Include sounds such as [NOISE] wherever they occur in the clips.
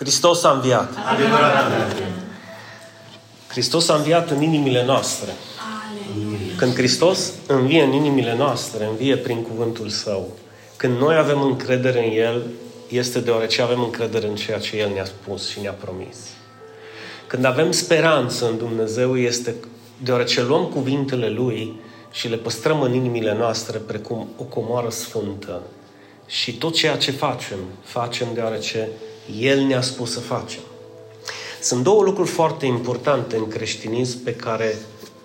Hristos a înviat. Adevărat. Hristos a înviat în inimile noastre. Când Hristos învie în inimile noastre, învie prin cuvântul Său. Când noi avem încredere în El, este deoarece avem încredere în ceea ce El ne-a spus și ne-a promis. Când avem speranță în Dumnezeu, este deoarece luăm cuvintele Lui și le păstrăm în inimile noastre precum o comoară sfântă. Și tot ceea ce facem, facem deoarece El ne-a spus să facem. Sunt două lucruri foarte importante în creștinism pe care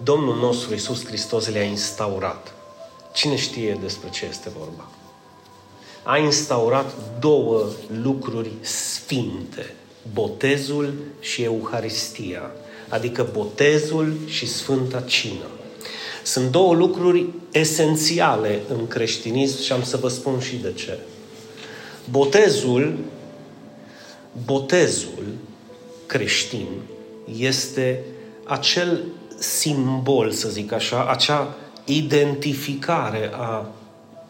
Domnul nostru Isus Hristos le-a instaurat. Cine știe despre ce este vorba? A instaurat două lucruri sfinte. Botezul și Euharistia. Adică botezul și Sfânta Cină. Sunt două lucruri esențiale în creștinism și am să vă spun și de ce. Botezul, botezul creștin este acel simbol, să zic așa, acea identificare a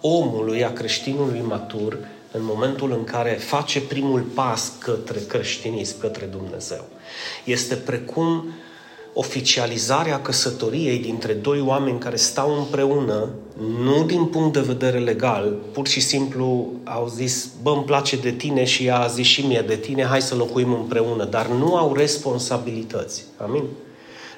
omului, a creștinului matur, în momentul în care face primul pas către creștinism, către Dumnezeu. Este precum oficializarea căsătoriei dintre doi oameni care stau împreună, nu din punct de vedere legal, pur și simplu au zis, bă, îmi place de tine și ea a zis și mie de tine, hai să locuim împreună, dar nu au responsabilități. Amin?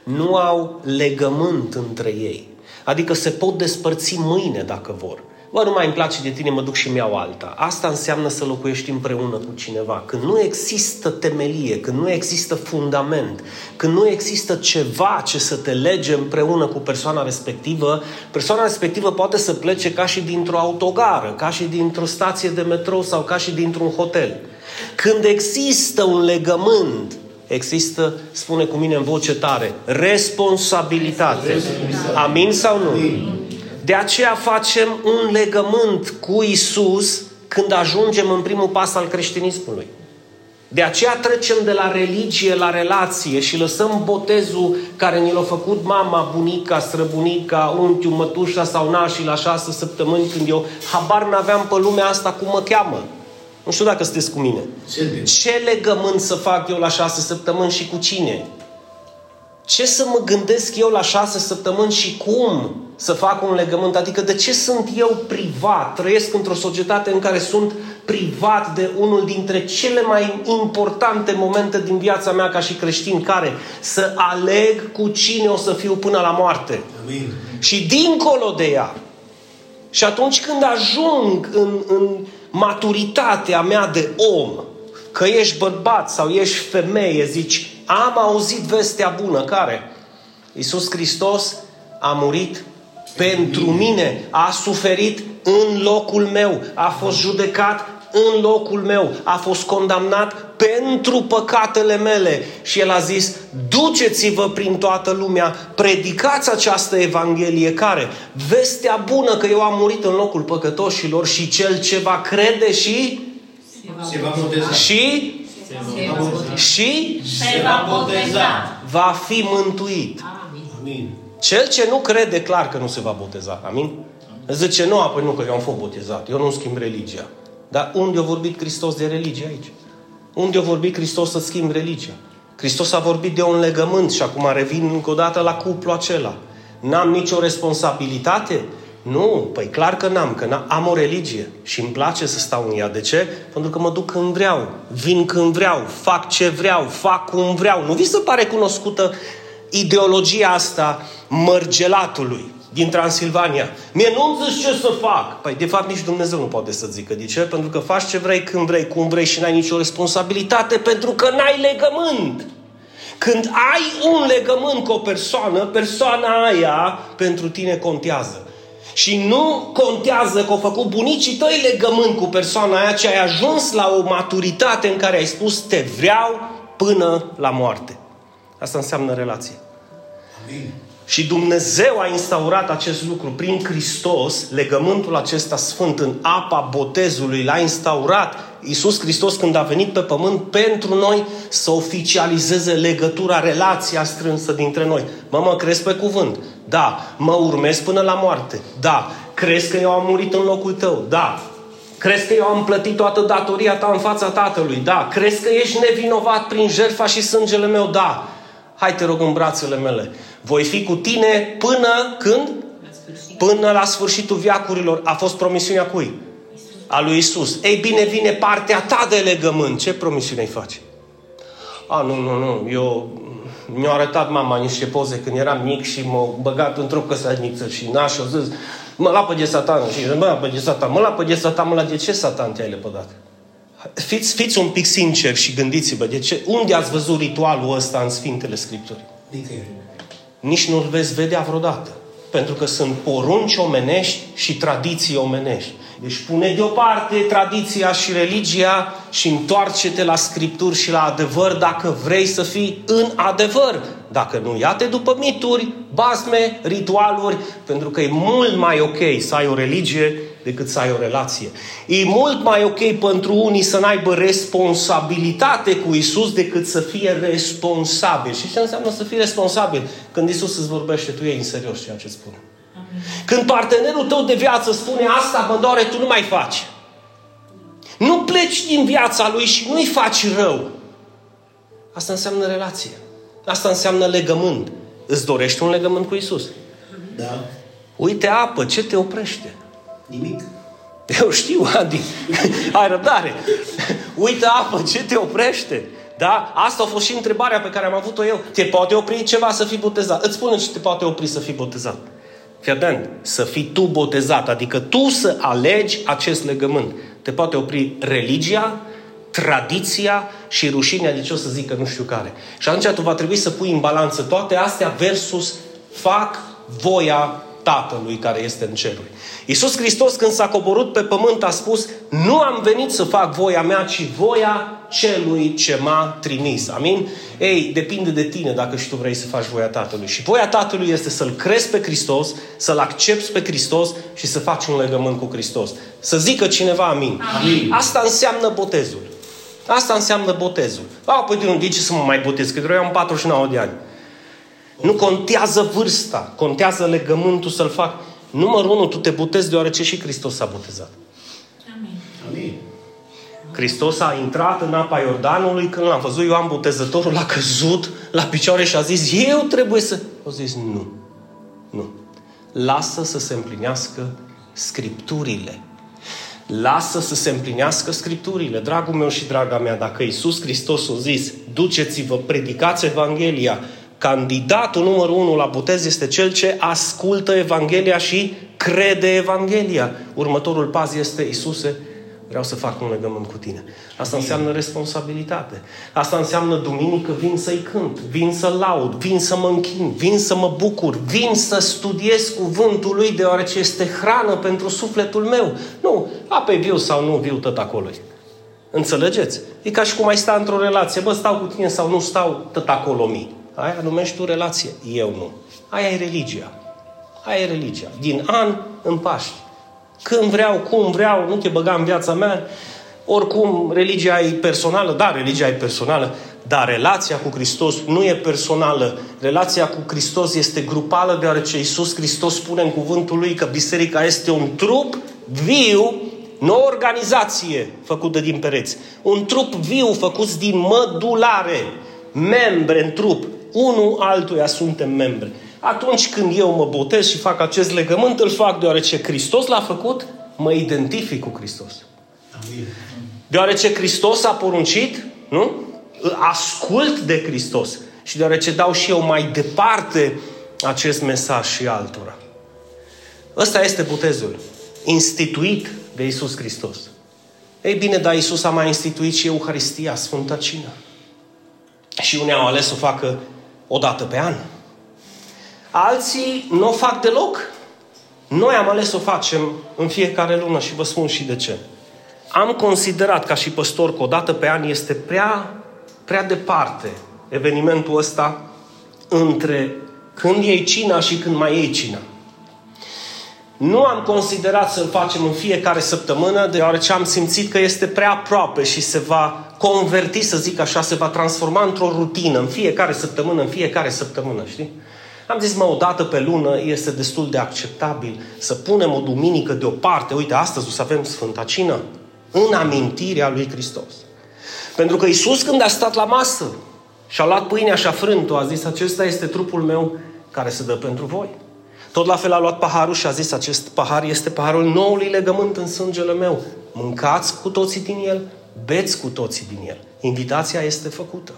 Nu au legământ între ei. Adică se pot despărți mâine dacă vor. Bă, nu mai îmi place de tine, mă duc și mi-au alta. Asta înseamnă să locuiești împreună cu cineva. Când nu există temelie, când nu există fundament, când nu există ceva ce să te lege împreună cu persoana respectivă, persoana respectivă poate să plece ca și dintr-o autogară, ca și dintr-o stație de metrou sau ca și dintr-un hotel. Când există un legământ, există, spune cu mine în voce tare, responsabilitate. Amin sau nu? De aceea facem un legământ cu Isus când ajungem în primul pas al creștinismului. De aceea trecem de la religie la relație și lăsăm botezul care ni l-a făcut mama, bunica, străbunica, unchiul, mătușa sau nașii la șase săptămâni când eu habar n-aveam pe lumea asta cum mă cheamă. Nu știu dacă sunteți cu mine. Ce legământ să fac eu la șase săptămâni și cu cine? Ce să mă gândesc eu la șase săptămâni și cum să fac un legământ? Adică de ce sunt eu privat? Trăiesc într-o societate în care sunt privat de unul dintre cele mai importante momente din viața mea ca și creștin, care să aleg cu cine o să fiu până la moarte. Amin. Și dincolo de ea. Și atunci când ajung în, în maturitatea mea de om, că ești bărbat sau ești femeie, zici, am auzit vestea bună. Care? Iisus Hristos a murit pentru mine, a suferit în locul meu, a fost judecat în locul meu, a fost condamnat pentru păcatele mele. Și el a zis, duceți-vă prin toată lumea, predicați această Evanghelie. Care, vestea bună că eu am murit în locul păcătoșilor și cel ce va crede și Se va boteza. și și Se va boteza. va fi mântuit. Amin. Cel ce nu crede, clar că nu se va boteza. Amin? Zice, nu, apoi nu, că eu am fost botezat. Eu nu schimb religia. Dar unde a vorbit Hristos de religie aici? Unde a vorbit Hristos să schimb religia? Hristos a vorbit de un legământ și acum revin încă o dată la cuplu acela. N-am nicio responsabilitate? Nu, păi clar că n-am, că n-am, am o religie și îmi place să stau în ea. De ce? Pentru că mă duc când vreau, vin când vreau, fac ce vreau, fac cum vreau. Nu vi se pare cunoscută ideologia asta mărgelatului din Transilvania. Mie nu-mi zici ce să fac. Păi, de fapt, nici Dumnezeu nu poate să zică. De ce? Pentru că faci ce vrei, când vrei, cum vrei și n-ai nicio responsabilitate, pentru că n-ai legământ. Când ai un legământ cu o persoană, persoana aia pentru tine contează. Și nu contează că au făcut bunicii tăi legământ cu persoana aia, ci ai ajuns la o maturitate în care ai spus te vreau până la moarte. Asta înseamnă relație. Amin. Și Dumnezeu a instaurat acest lucru prin Hristos, legământul acesta sfânt în apa botezului, l-a instaurat Iisus Hristos când a venit pe pământ pentru noi să oficializeze legătura, relația strânsă dintre noi. Mă, mă crezi pe cuvânt? Da. Mă urmezi până la moarte? Da. Crezi că eu am murit în locul tău? Da. Crezi că eu am plătit toată datoria ta în fața Tatălui? Da. Crezi că ești nevinovat prin jertfa și sângele meu? Da. Hai te rog în brațele mele. Voi fi cu tine până când? Până la sfârșitul viacurilor. A fost promisiunea cui? A lui Isus. Ei bine, vine partea ta de legământ. Ce promisiune îi faci? A, nu, nu, nu. Eu mi-a arătat mama niște poze când eram mic și m-a băgat într-o căsăniță și n-aș zis, mă lapă de satan și mă lapă de satan, mă lapă de satan, mă la de ce satan te-ai lepădat? Fiți, fiți un pic sinceri și gândiți-vă, de ce, unde ați văzut ritualul ăsta în Sfintele Scripturi? Nicăieri. Nici nu-l veți vedea vreodată. Pentru că sunt porunci omenești și tradiții omenești. Deci pune deoparte tradiția și religia și întoarce-te la Scripturi și la adevăr dacă vrei să fii în adevăr. Dacă nu, ia-te după mituri, basme, ritualuri, pentru că e mult mai ok să ai o religie decât să ai o relație. E mult mai ok pentru unii să n-aibă responsabilitate cu Isus decât să fie responsabil. Și ce înseamnă să fii responsabil? Când Isus îți vorbește, tu iei în serios ceea ce spune. Când partenerul tău de viață spune asta mă doare, tu nu mai faci. Nu pleci din viața lui și nu-i faci rău. Asta înseamnă relație. Asta înseamnă legământ. Îți dorești un legământ cu Isus. Da. Uite apă, ce te oprește? Nimic. [LAUGHS] Eu știu, Adi. [LAUGHS] Ai răbdare. [LAUGHS] Uite apă, ce te oprește? Da? Asta a fost și întrebarea pe care am avut-o eu. Te poate opri ceva să fii botezat? Îți spune ce te poate opri să fii botezat. Fii atent, să fii tu botezat, adică tu să alegi acest legământ. Te poate opri religia, tradiția și rușinea de ce o să zică nu știu care. Și atunci tu va trebui să pui în balanță toate astea versus fac voia Tatălui care este în ceruri. Iisus Hristos când s-a coborât pe pământ a spus nu am venit să fac voia mea, ci voia celui ce m-a trimis. Amin? Ei, depinde de tine dacă și tu vrei să faci voia Tatălui. Și voia Tatălui este să-L crezi pe Hristos, să-L accepti pe Hristos și să faci un legământ cu Hristos. Să zică cineva amin. Amin. Asta înseamnă botezul. Asta înseamnă botezul. A, păi de ce să mă mai botez? Că eu am 49 de ani. Nu contează vârsta, contează legământul să-l fac. Numărul unu, tu te botezi deoarece și Hristos s-a botezat. Amin. Hristos a intrat în apa Iordanului când l-am văzut Ioan Botezătorul, l-a căzut la picioare și a zis, eu trebuie să... O zis, nu. Nu. Lasă să se împlinească Scripturile. Lasă să se împlinească Scripturile. Dragul meu și draga mea, dacă Iisus Hristos a zis, duceți-vă, predicați Evanghelia, candidatul numărul unu la botez este cel ce ascultă Evanghelia și crede Evanghelia. Următorul pas este, Iisuse, vreau să fac un legământ cu tine. Asta înseamnă responsabilitate. Asta înseamnă duminică vin să-i cânt, vin să laud, vin să mă închin, vin să mă bucur, vin să studiez cuvântul lui deoarece este hrană pentru sufletul meu. Nu, ape viu sau nu viu, tot acolo Înțelegeți? E ca și cum ai sta într-o relație. Bă, stau cu tine sau nu stau, tot acolo mi. Aia numești tu relație. Eu nu. Aia e religia. Aia e religia. Din an în Paști. Când vreau, cum vreau, nu te băga în viața mea. Oricum, religia e personală. Da, religia e personală. Dar relația cu Hristos nu e personală. Relația cu Hristos este grupală, deoarece Iisus Hristos spune în cuvântul Lui că biserica este un trup viu, nu o organizație făcută din pereți. Un trup viu făcut din mădulare, membre în trup. Unul altuia suntem membre. Atunci când eu mă botez și fac acest legământ, îl fac deoarece Hristos l-a făcut, mă identific cu Hristos. Amin. Deoarece Hristos a poruncit, nu? Ascult de Hristos. Și deoarece dau și eu mai departe acest mesaj și altora. Ăsta este botezul. Instituit de Isus Hristos. Ei bine, dar Isus a mai instituit și Euharistia, Sfânta Cină. Și unii au ales să o facă o dată pe an. Alții nu o fac deloc. Noi am ales să o facem în fiecare lună și vă spun și de ce. Am considerat ca și păstor că o dată pe an este prea, prea departe evenimentul ăsta între când iei cina și când mai iei cina. Nu am considerat să-l facem în fiecare săptămână, deoarece am simțit că este prea aproape și se va converti, să zic așa, se va transforma într-o rutină în fiecare săptămână, în fiecare săptămână, știi? Am zis, mă, o dată pe lună este destul de acceptabil să punem o duminică deoparte. Uite, astăzi o să avem Sfânta Cină în amintirea lui Hristos. Pentru că Isus când a stat la masă și a luat pâinea și a frânt-o, a zis, acesta este trupul meu care se dă pentru voi. Tot la fel a luat paharul și a zis, acest pahar este paharul noului legământ în sângele meu. Mâncați cu toții din el, beți cu toții din el. Invitația este făcută.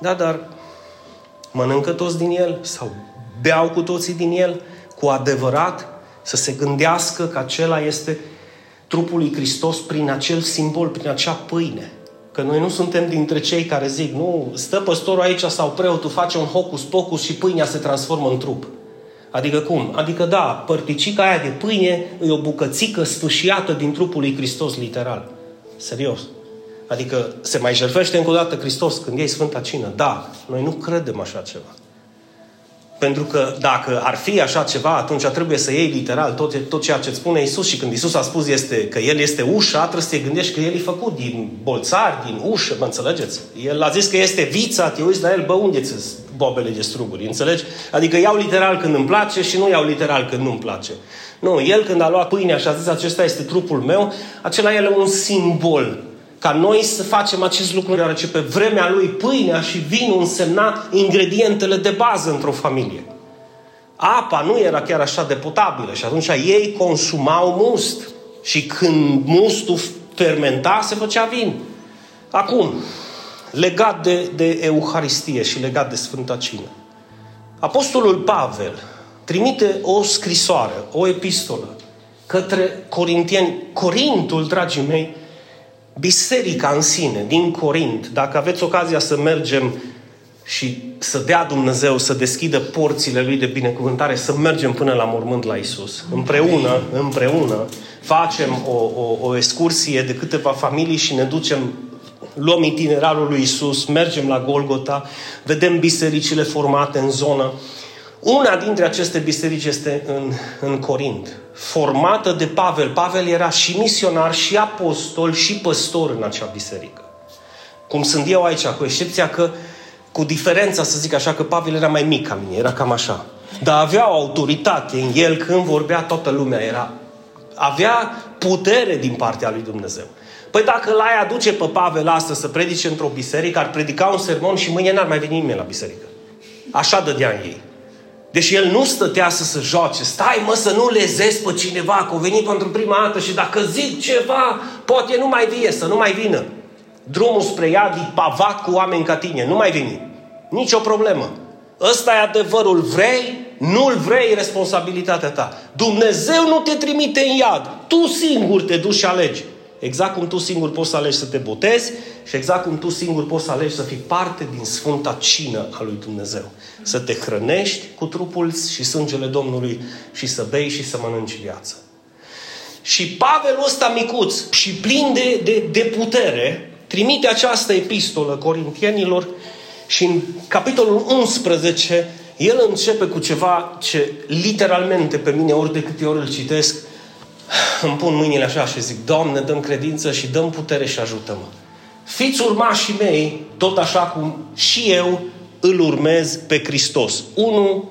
Da, dar mănâncă toți din el sau beau cu toții din el cu adevărat să se gândească că acela este trupul lui Hristos prin acel simbol, prin acea pâine. Că noi nu suntem dintre cei care zic, nu, stă păstorul aici sau preotul, face un hocus-pocus și pâinea se transformă în trup. Adică cum? Adică da, părticica aia de pâine e o bucățică sfâșiată din trupul lui Hristos, literal. Serios. Adică se mai jertfește încă o dată Hristos când iei Sfânta Cină. Da, noi nu credem așa ceva. Pentru că dacă ar fi așa ceva, atunci trebuie să iei literal tot, tot ceea ce îți spune Isus și când Isus a spus este, că El este ușa, trebuie să te gândești că El e făcut din bolțari, din ușă, mă înțelegeți? El a zis că este vița, te uiți la El, bă, unde ți bobele de struguri, înțelegi? Adică iau literal când îmi place și nu iau literal când nu-mi place. Nu, El când a luat pâinea și a zis acesta este trupul meu, acela e un simbol ca noi să facem acest lucru, deoarece pe vremea lui pâinea și vinul însemna ingredientele de bază într-o familie. Apa nu era chiar așa de potabilă și atunci ei consumau must. Și când mustul fermenta, se făcea vin. Acum, legat de, de Euharistie și legat de Sfânta Cină. Apostolul Pavel trimite o scrisoare, o epistolă către corintieni. Corintul, dragii mei, biserica în sine, din Corint, dacă aveți ocazia să mergem și să dea Dumnezeu să deschidă porțile Lui de binecuvântare, să mergem până la mormânt la Isus. Împreună, împreună, facem o, o, o excursie de câteva familii și ne ducem luăm itinerarul lui Isus, mergem la Golgota, vedem bisericile formate în zonă. Una dintre aceste biserici este în, în Corint formată de Pavel. Pavel era și misionar, și apostol, și păstor în acea biserică. Cum sunt eu aici, cu excepția că, cu diferența să zic așa, că Pavel era mai mic ca mine, era cam așa. Dar avea o autoritate în el când vorbea toată lumea, era, avea putere din partea lui Dumnezeu. Păi dacă l-ai aduce pe Pavel astăzi să predice într-o biserică, ar predica un sermon și mâine n-ar mai veni nimeni la biserică. Așa dădea în ei. Deși el nu stătea să se joace. Stai mă să nu lezezi pe cineva, că a venit pentru prima dată și dacă zic ceva, poate nu mai vie, să nu mai vină. Drumul spre iad e pavat cu oameni ca tine, nu mai veni. Nici o problemă. Ăsta e adevărul, vrei, nu-l vrei, responsabilitatea ta. Dumnezeu nu te trimite în iad. Tu singur te duci și alegi. Exact cum tu singur poți să alegi să te botezi și exact cum tu singur poți să alegi să fii parte din Sfânta Cină a lui Dumnezeu. Să te hrănești cu trupul și sângele Domnului și să bei și să mănânci viață. Și Pavel ăsta micuț și plin de, de, de putere trimite această epistolă corintienilor și în capitolul 11 el începe cu ceva ce literalmente pe mine ori de câte ori îl citesc îmi pun mâinile așa și zic, Doamne, dăm credință și dăm putere și ajută-mă. Fiți urmașii mei, tot așa cum și eu îl urmez pe Hristos. 1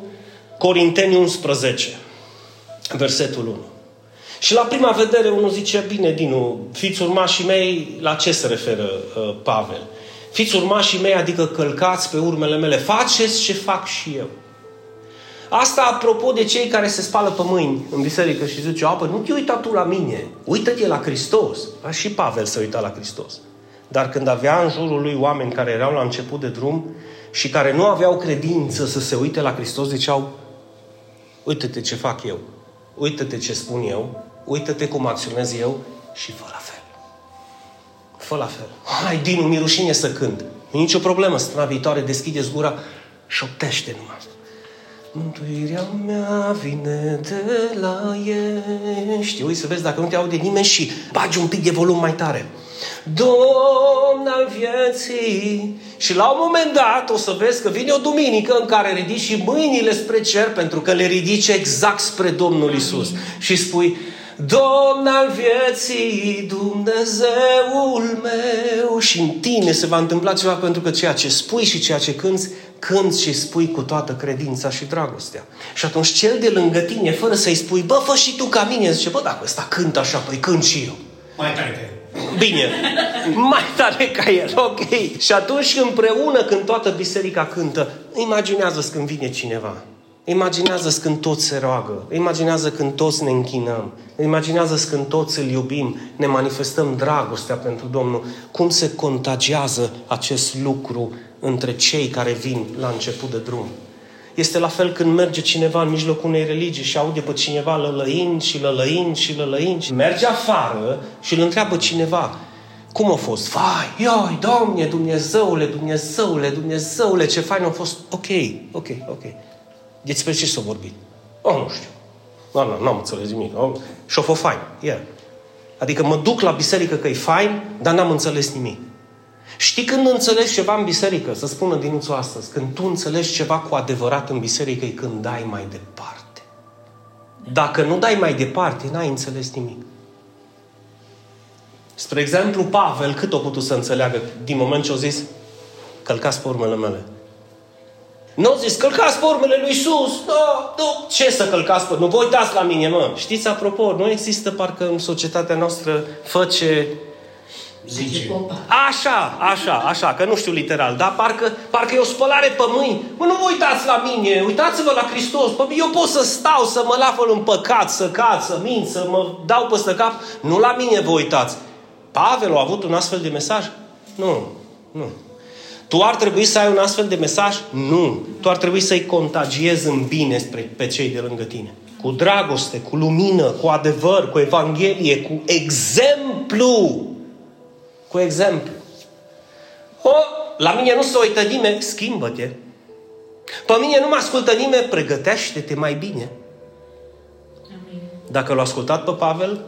Corinteni 11, versetul 1. Și la prima vedere unul zice, bine, Dinu, fiți urmașii mei, la ce se referă uh, Pavel? Fiți urmașii mei, adică călcați pe urmele mele, faceți ce fac și eu. Asta apropo de cei care se spală pe mâini în biserică și zice, apă, nu te uita tu la mine, uită-te la Hristos. A, și Pavel se uita la Hristos. Dar când avea în jurul lui oameni care erau la început de drum și care nu aveau credință să se uite la Hristos, ziceau, uită-te ce fac eu, uită-te ce spun eu, uită-te cum acționez eu și fă la fel. Fă la fel. Hai, Dinu, mi rușine să cânt. E nicio problemă, săptămâna viitoare deschideți gura și șoptește numai. Mântuirea mea vine de la ești. Ui să vezi dacă nu te aude nimeni și bagi un pic de volum mai tare. Domn al vieții. Și la un moment dat o să vezi că vine o duminică în care ridici și mâinile spre cer pentru că le ridici exact spre Domnul Isus. Și spui, Domn al vieții, Dumnezeul meu. Și în tine se va întâmpla ceva pentru că ceea ce spui și ceea ce cânți cânți și spui cu toată credința și dragostea. Și atunci cel de lângă tine, fără să-i spui, bă, fă și tu ca mine, zice, bă, dacă ăsta cântă așa, păi cânt și eu. Mai tare Bine, mai tare ca el, ok. Și atunci împreună când toată biserica cântă, imaginează când vine cineva. Imaginează când toți se roagă, imaginează când toți ne închinăm, imaginează când toți îl iubim, ne manifestăm dragostea pentru Domnul. Cum se contagiază acest lucru între cei care vin la început de drum? Este la fel când merge cineva în mijlocul unei religii și aude pe cineva lălăind și lălăind și lălăind și merge afară și îl întreabă cineva, cum a fost? Vai, ioi, Doamne, Dumnezeule, Dumnezeule, Dumnezeule, ce fain a fost. Ok, ok, ok. Despre ce s-a vorbit? Oh, nu știu. Nu, nu, nu am înțeles nimic. Oh, și-o fost fain. Yeah. Adică mă duc la biserică că e fain, dar n-am înțeles nimic. Știi când înțelegi ceva în biserică, să spună din astăzi, când tu înțelegi ceva cu adevărat în biserică, e când dai mai departe. Dacă nu dai mai departe, n-ai înțeles nimic. Spre exemplu, Pavel, cât a putut să înțeleagă din moment ce a zis, călcați pe urmele mele. Nu au zis, călcați pe urmele lui Iisus. Nu, nu, ce să călcați pe... Nu vă uitați la mine, mă. Știți, apropo, nu există parcă în societatea noastră fă ce Zice. Așa, așa, așa, că nu știu literal, dar parcă, parcă e o spălare pe mâini. Mă, nu vă uitați la mine, uitați-vă la Hristos. Pă, eu pot să stau, să mă lafăl în păcat, să cad, să mint, să mă dau peste cap. Nu la mine vă uitați. Pavel a avut un astfel de mesaj? Nu, nu. Tu ar trebui să ai un astfel de mesaj? Nu. Tu ar trebui să-i contagiezi în bine spre, pe cei de lângă tine. Cu dragoste, cu lumină, cu adevăr, cu evanghelie, cu exemplu. Cu exemplu. O, la mine nu se uită nimeni, schimbă-te. Pe mine nu mă ascultă nimeni, pregătește-te mai bine. Dacă l-a ascultat pe Pavel,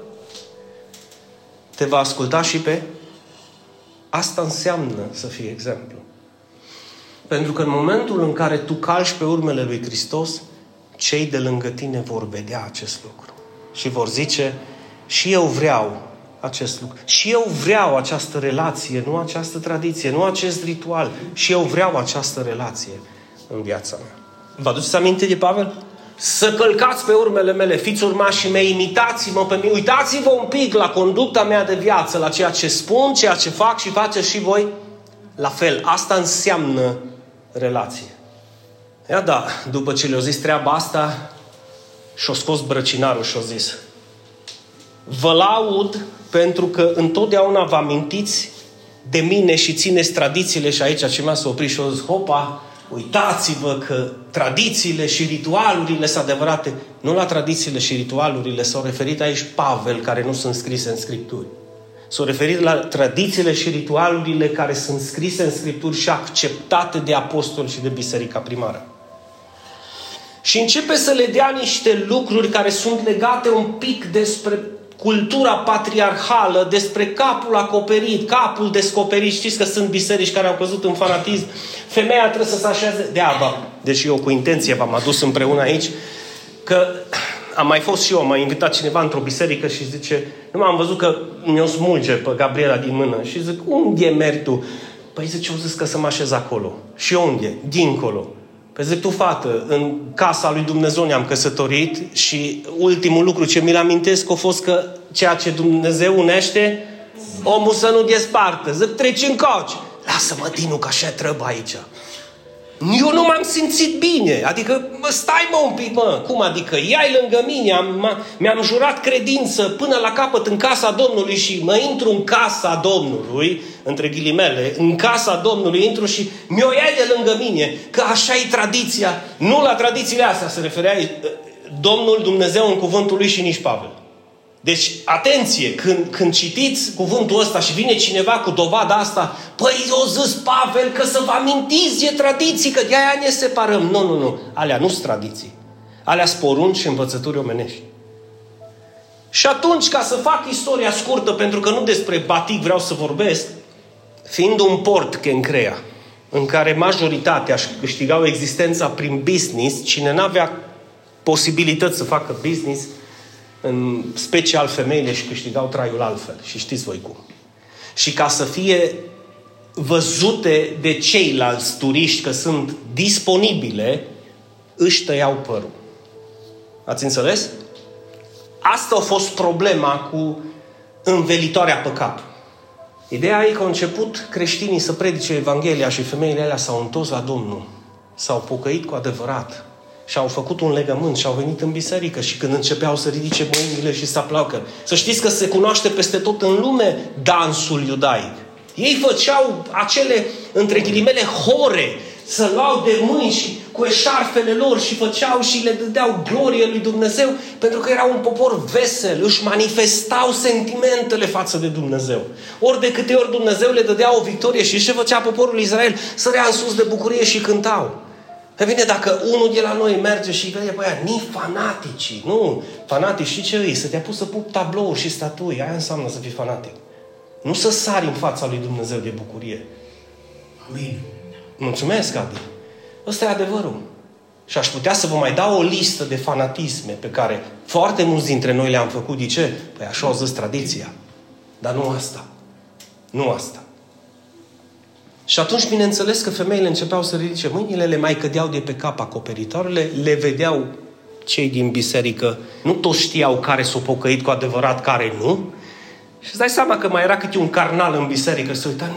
te va asculta și pe... Asta înseamnă să fii exemplu. Pentru că în momentul în care tu calci pe urmele lui Hristos, cei de lângă tine vor vedea acest lucru. Și vor zice, și eu vreau acest lucru. Și eu vreau această relație, nu această tradiție, nu acest ritual. Și eu vreau această relație în viața mea. Vă aduceți aminte de Pavel? Să călcați pe urmele mele, fiți urmașii mei, imitați-mă pe mine, uitați-vă un pic la conducta mea de viață, la ceea ce spun, ceea ce fac și faceți și voi. La fel, asta înseamnă relație. Ia da, după ce le-au zis treaba asta, și-o scos brăcinarul și-o zis Vă laud pentru că întotdeauna vă amintiți de mine și țineți tradițiile și aici ce mi-a să opri și o zis, hopa, uitați-vă că tradițiile și ritualurile sunt adevărate. Nu la tradițiile și ritualurile s-au referit aici Pavel, care nu sunt scrise în Scripturi. S-au referit la tradițiile și ritualurile care sunt scrise în Scripturi și acceptate de apostoli și de biserica primară. Și începe să le dea niște lucruri care sunt legate un pic despre cultura patriarhală, despre capul acoperit, capul descoperit. Știți că sunt biserici care au căzut în fanatism. Femeia trebuie să se așeze deaba. Deci eu cu intenție v-am adus împreună aici. Că am mai fost și eu, m-a invitat cineva într-o biserică și zice, nu m-am văzut că mi-o smulge pe Gabriela din mână. Și zic, unde mergi tu? Păi zice, eu zis că să mă așez acolo. Și unde? Dincolo. Păi zic, tu fată, în casa lui Dumnezeu ne-am căsătorit și ultimul lucru ce mi-l amintesc a fost că ceea ce Dumnezeu unește, omul să nu despartă. Zic, treci în coci. Lasă-mă, Dinu, că așa trebuie aici. Eu nu m-am simțit bine. Adică, mă, stai mă un pic, mă. Cum adică? Ia-i lângă mine. Am, mi-am jurat credință până la capăt în casa Domnului și mă intru în casa Domnului, între ghilimele, în casa Domnului intru și mi-o iai de lângă mine. Că așa e tradiția. Nu la tradițiile astea se referea Domnul Dumnezeu în cuvântul lui și nici Pavel. Deci, atenție, când, când citiți cuvântul ăsta și vine cineva cu dovada asta, păi o zis Pavel că să vă amintiți, e tradiții, că de-aia ne separăm. Nu, nu, nu. Alea nu sunt tradiții. Alea sunt porunci și învățături omenești. Și atunci, ca să fac istoria scurtă, pentru că nu despre batic vreau să vorbesc, fiind un port Kencrea, în care majoritatea își câștigau existența prin business, cine n-avea posibilități să facă business, în special femeile și câștigau traiul altfel. Și știți voi cum. Și ca să fie văzute de ceilalți turiști că sunt disponibile, își tăiau părul. Ați înțeles? Asta a fost problema cu învelitoarea păcatului. Ideea e că au început creștinii să predice Evanghelia și femeile alea s-au întors la Domnul. S-au pocăit cu adevărat. Și au făcut un legământ și au venit în biserică și când începeau să ridice mâinile și să aplaucă. Să știți că se cunoaște peste tot în lume dansul iudaic. Ei făceau acele, între ghilimele, hore, să luau de mâini și cu eșarfele lor și făceau și le dădeau glorie lui Dumnezeu pentru că erau un popor vesel, își manifestau sentimentele față de Dumnezeu. Ori de câte ori Dumnezeu le dădea o victorie și ce făcea poporul Israel? Sărea în sus de bucurie și cântau. E bine, dacă unul de la noi merge și vede pe aia, ni fanatici, nu, fanatici, și ce îi? Să te apuci să pup tablouri și statui, aia înseamnă să fii fanatic. Nu să sari în fața lui Dumnezeu de bucurie. Amin. Mulțumesc, Adi. Ăsta e adevărul. Și aș putea să vă mai dau o listă de fanatisme pe care foarte mulți dintre noi le-am făcut. De ce? Păi așa o zis tradiția. Dar nu asta. Nu asta. Și atunci, bineînțeles că femeile începeau să ridice mâinile, le mai cădeau de pe cap acoperitoarele, le vedeau cei din biserică, nu toți știau care s-au pocăit cu adevărat, care nu. Și îți dai seama că mai era câte un carnal în biserică, să uita,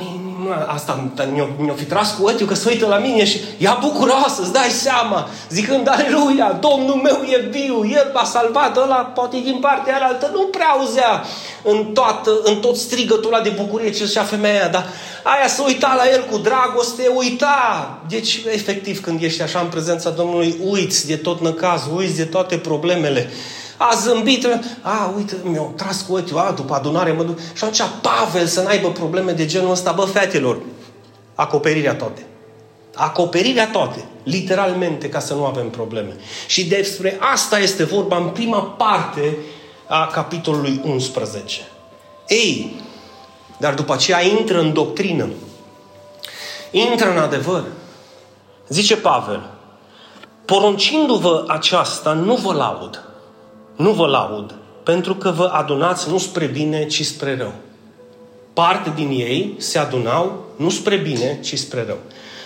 asta mi-o, fi tras cu ochiul că se uită la mine și ea bucuroasă, îți dai seama, zicând, aleluia, Domnul meu e viu, El m-a salvat, ăla poate din partea aia altă, nu prea auzea în, toată, în tot strigătul ăla de bucurie ce zicea femeia, dar aia să uita la El cu dragoste, uita. Deci, efectiv, când ești așa în prezența Domnului, uiți de tot năcazul, uiți de toate problemele a zâmbit, a, uite, mi-au tras cu ochiul, a, după adunare mă duc. Și atunci Pavel să n-aibă probleme de genul ăsta, bă, fetelor, acoperirea toate. Acoperirea toate, literalmente, ca să nu avem probleme. Și despre asta este vorba în prima parte a capitolului 11. Ei, dar după aceea intră în doctrină. Intră în adevăr. Zice Pavel, poruncindu-vă aceasta, nu vă laud, nu vă laud, pentru că vă adunați nu spre bine, ci spre rău. Parte din ei se adunau nu spre bine, ci spre rău.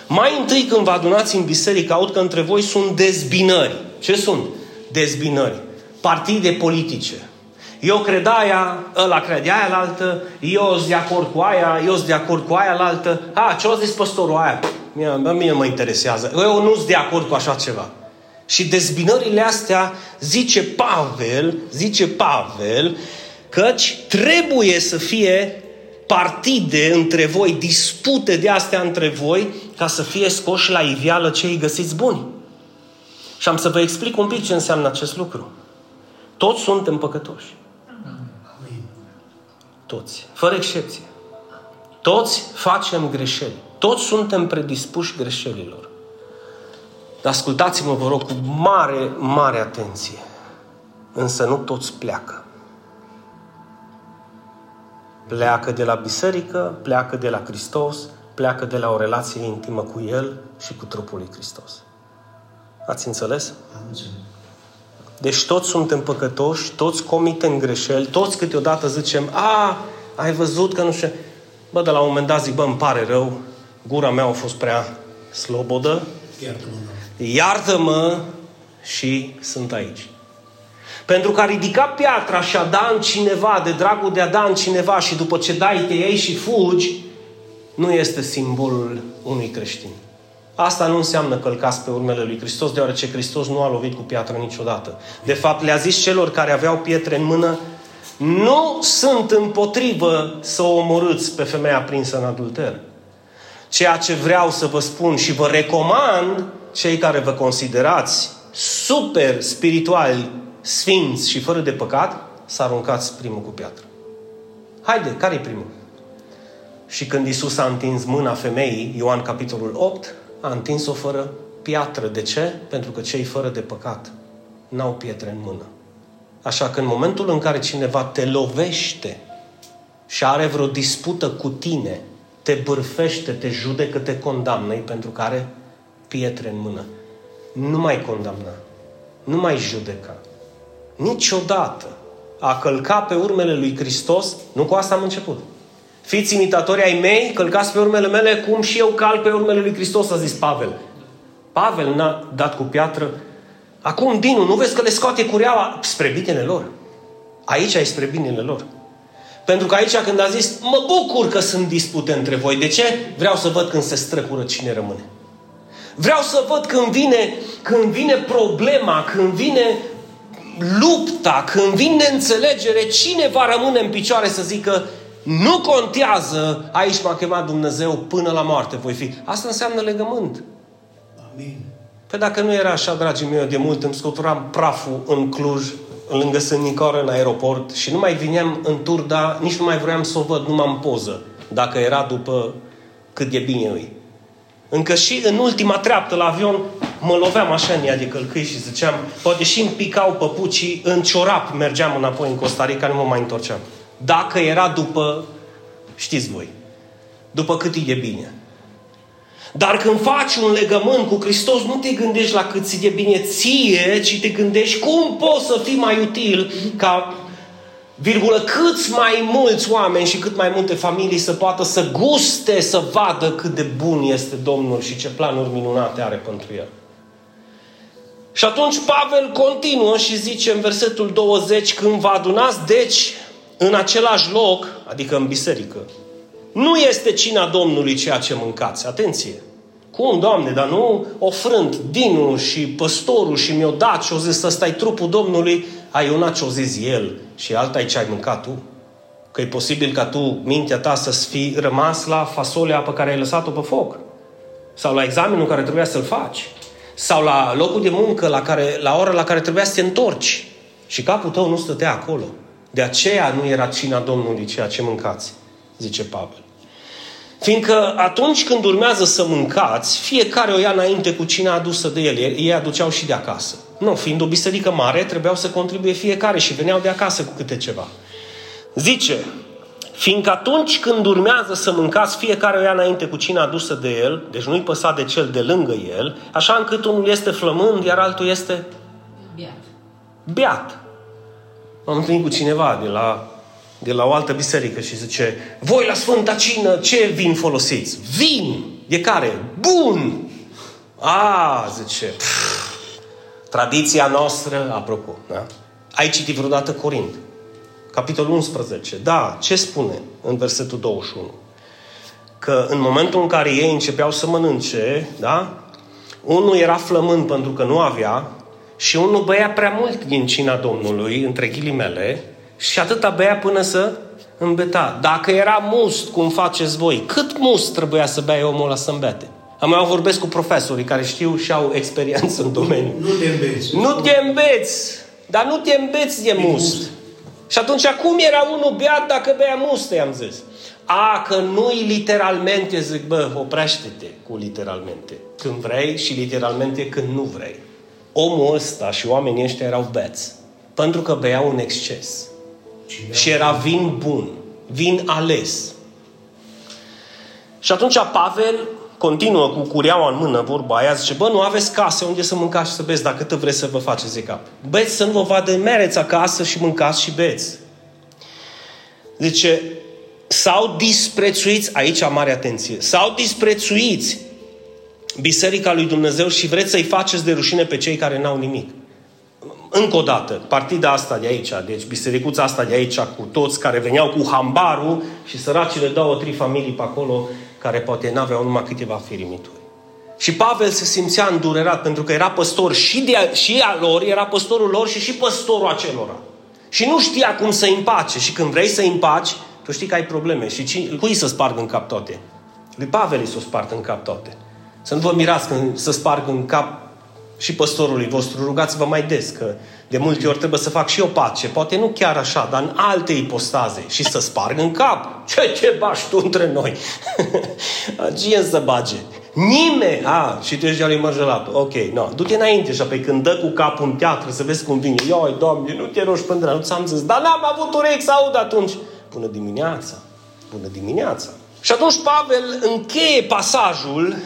Mai întâi când vă adunați în biserică, aud că între voi sunt dezbinări. Ce sunt? Dezbinări. Partide politice. Eu cred aia, ăla crede aia la altă, eu sunt de acord cu aia, eu sunt de acord cu aia la altă. A, ce o zis păstorul aia? Mie, mie mă interesează. Eu nu sunt de acord cu așa ceva. Și dezbinările astea, zice Pavel, zice Pavel, căci trebuie să fie partide între voi, dispute de astea între voi, ca să fie scoși la iveală cei găsiți buni. Și am să vă explic un pic ce înseamnă acest lucru. Toți suntem păcătoși. Toți. Fără excepție. Toți facem greșeli. Toți suntem predispuși greșelilor. Dar ascultați-mă, vă rog, cu mare, mare atenție. Însă nu toți pleacă. Pleacă de la biserică, pleacă de la Hristos, pleacă de la o relație intimă cu El și cu trupul lui Hristos. Ați înțeles? Deci toți suntem păcătoși, toți comitem greșeli, toți câteodată zicem, a, ai văzut că nu știu... Bă, de la un moment dat zic, bă, îmi pare rău, gura mea a fost prea slobodă, Iartă-mă, iartă-mă și sunt aici. Pentru că a ridicat piatra și a da în cineva, de dragul de a da în cineva și după ce dai te iei și fugi, nu este simbolul unui creștin. Asta nu înseamnă călcați pe urmele lui Hristos, deoarece Hristos nu a lovit cu piatră niciodată. De fapt, le-a zis celor care aveau pietre în mână, nu sunt împotrivă să o omorâți pe femeia prinsă în adulter. Ceea ce vreau să vă spun și vă recomand cei care vă considerați super spirituali, sfinți și fără de păcat, să aruncați primul cu piatră. Haide, care e primul? Și când Isus a întins mâna femeii, Ioan capitolul 8, a întins-o fără piatră. De ce? Pentru că cei fără de păcat n-au pietre în mână. Așa că în momentul în care cineva te lovește și are vreo dispută cu tine, te bârfește, te judecă, te condamnă, pentru care pietre în mână. Nu mai condamna. Nu mai judeca. Niciodată a călca pe urmele lui Hristos, nu cu asta am început. Fiți imitatori ai mei, călcați pe urmele mele, cum și eu cal pe urmele lui Hristos, a zis Pavel. Pavel n-a dat cu piatră. Acum, Dinu, nu vezi că le scoate cureaua spre binele lor? Aici e spre binele lor. Pentru că aici când a zis, mă bucur că sunt dispute între voi. De ce? Vreau să văd când se străcură cine rămâne. Vreau să văd când vine, când vine problema, când vine lupta, când vine înțelegere, cine va rămâne în picioare să zică nu contează, aici m-a chemat Dumnezeu până la moarte voi fi. Asta înseamnă legământ. Amin. Păi dacă nu era așa, dragii mei, eu de mult îmi scuturam praful în Cluj, lângă Sânicoră, în aeroport și nu mai vineam în Turda, nici nu mai vreau să o văd numai în poză, dacă era după cât de bine îi. Încă și în ultima treaptă la avion mă loveam așa în ea de călcâi și ziceam, poate și îmi picau păpucii, în ciorap mergeam înapoi în Costa Rica, nu mă mai întorceam. Dacă era după, știți voi, după cât e de bine. Dar când faci un legământ cu Hristos, nu te gândești la cât ți de bine ție, ci te gândești cum poți să fii mai util ca virgulă, câți mai mulți oameni și cât mai multe familii să poată să guste, să vadă cât de bun este Domnul și ce planuri minunate are pentru el. Și atunci Pavel continuă și zice în versetul 20, când vă adunați, deci, în același loc, adică în biserică, nu este cina Domnului ceea ce mâncați. Atenție! Cum, Doamne, dar nu ofrând Dinu și păstorul și mi-o dat și o zis, ăsta e trupul Domnului, ai una ce o zis el și alta e ce ai mâncat tu. Că e posibil ca tu, mintea ta, să fi rămas la fasolea pe care ai lăsat-o pe foc. Sau la examenul care trebuia să-l faci. Sau la locul de muncă, la, care, la ora la care trebuia să te întorci. Și capul tău nu stătea acolo. De aceea nu era cina Domnului ceea ce mâncați, zice Pavel. Fiindcă atunci când urmează să mâncați, fiecare o ia înainte cu cina adusă de el. Ei aduceau și de acasă. Nu, fiind o biserică mare, trebuiau să contribuie fiecare și veneau de acasă cu câte ceva. Zice, fiindcă atunci când urmează să mâncați, fiecare o ia înainte cu cina adusă de el, deci nu-i păsa de cel de lângă el, așa încât unul este flămând, iar altul este Beat. beat. M-am întâlnit cu cineva de la, de la o altă biserică și zice, voi la Sfânta Cină ce vin folosiți? Vin! De care? Bun! A, zice, pff, tradiția noastră, apropo, da? Ai citit vreodată Corint? Capitolul 11. Da, ce spune în versetul 21? Că în momentul în care ei începeau să mănânce, da? Unul era flămând pentru că nu avea și unul băia prea mult din cina Domnului, între ghilimele, și atâta băia până să îmbeta. Dacă era must, cum faceți voi, cât must trebuia să bea omul ăla să îmbete? Am mai vorbesc cu profesorii care știu și au experiență în domeniu. Nu te înveți. Nu te îmbeți, dar nu te îmbeți de must. must. Și atunci, cum era unul beat dacă bea must, i-am zis? A, că nu-i literalmente, zic, bă, oprește-te cu literalmente. Când vrei și literalmente când nu vrei. Omul ăsta și oamenii ăștia erau beți. Pentru că beau în exces. Cine Și era vin bun, vin ales. Și atunci Pavel continuă cu cureaua în mână, vorba aia, zice, bă, nu aveți case unde să mâncați și să beți, dacă cât vreți să vă faceți de cap. Beți să nu vă vadă, mereți acasă și mâncați și beți. Zice, s-au disprețuiți, aici mare atenție, s-au disprețuiți Biserica lui Dumnezeu și vreți să-i faceți de rușine pe cei care n-au nimic. Încă o dată, partida asta de aici, deci bisericuța asta de aici cu toți care veneau cu hambarul și săracile două, trei familii pe acolo care poate n-aveau numai câteva firimituri. Și Pavel se simțea îndurerat pentru că era păstor și, de, și a lor, era păstorul lor și și păstorul acelora. Și nu știa cum să împace. Și când vrei să împaci, tu știi că ai probleme. Și cine, cui să sparg în cap toate? Lui Pavel îi să o sparg în cap toate. Să nu vă mirați când să sparg în cap și păstorului vostru, rugați-vă mai des, că de multe ori trebuie să fac și eu pace, poate nu chiar așa, dar în alte ipostaze și să sparg în cap. Ce ce bași tu între noi? [LAUGHS] Cine să bage? Nimeni! A, și tu ești al lui Mărgelatul. Ok, no. Du-te înainte și apoi când dă cu capul în teatru să vezi cum vine. Ioi, Doamne, nu te rogi până nu ți-am zis. Dar n-am avut urechi să aud atunci. Bună dimineața! Bună dimineața! Și atunci Pavel încheie pasajul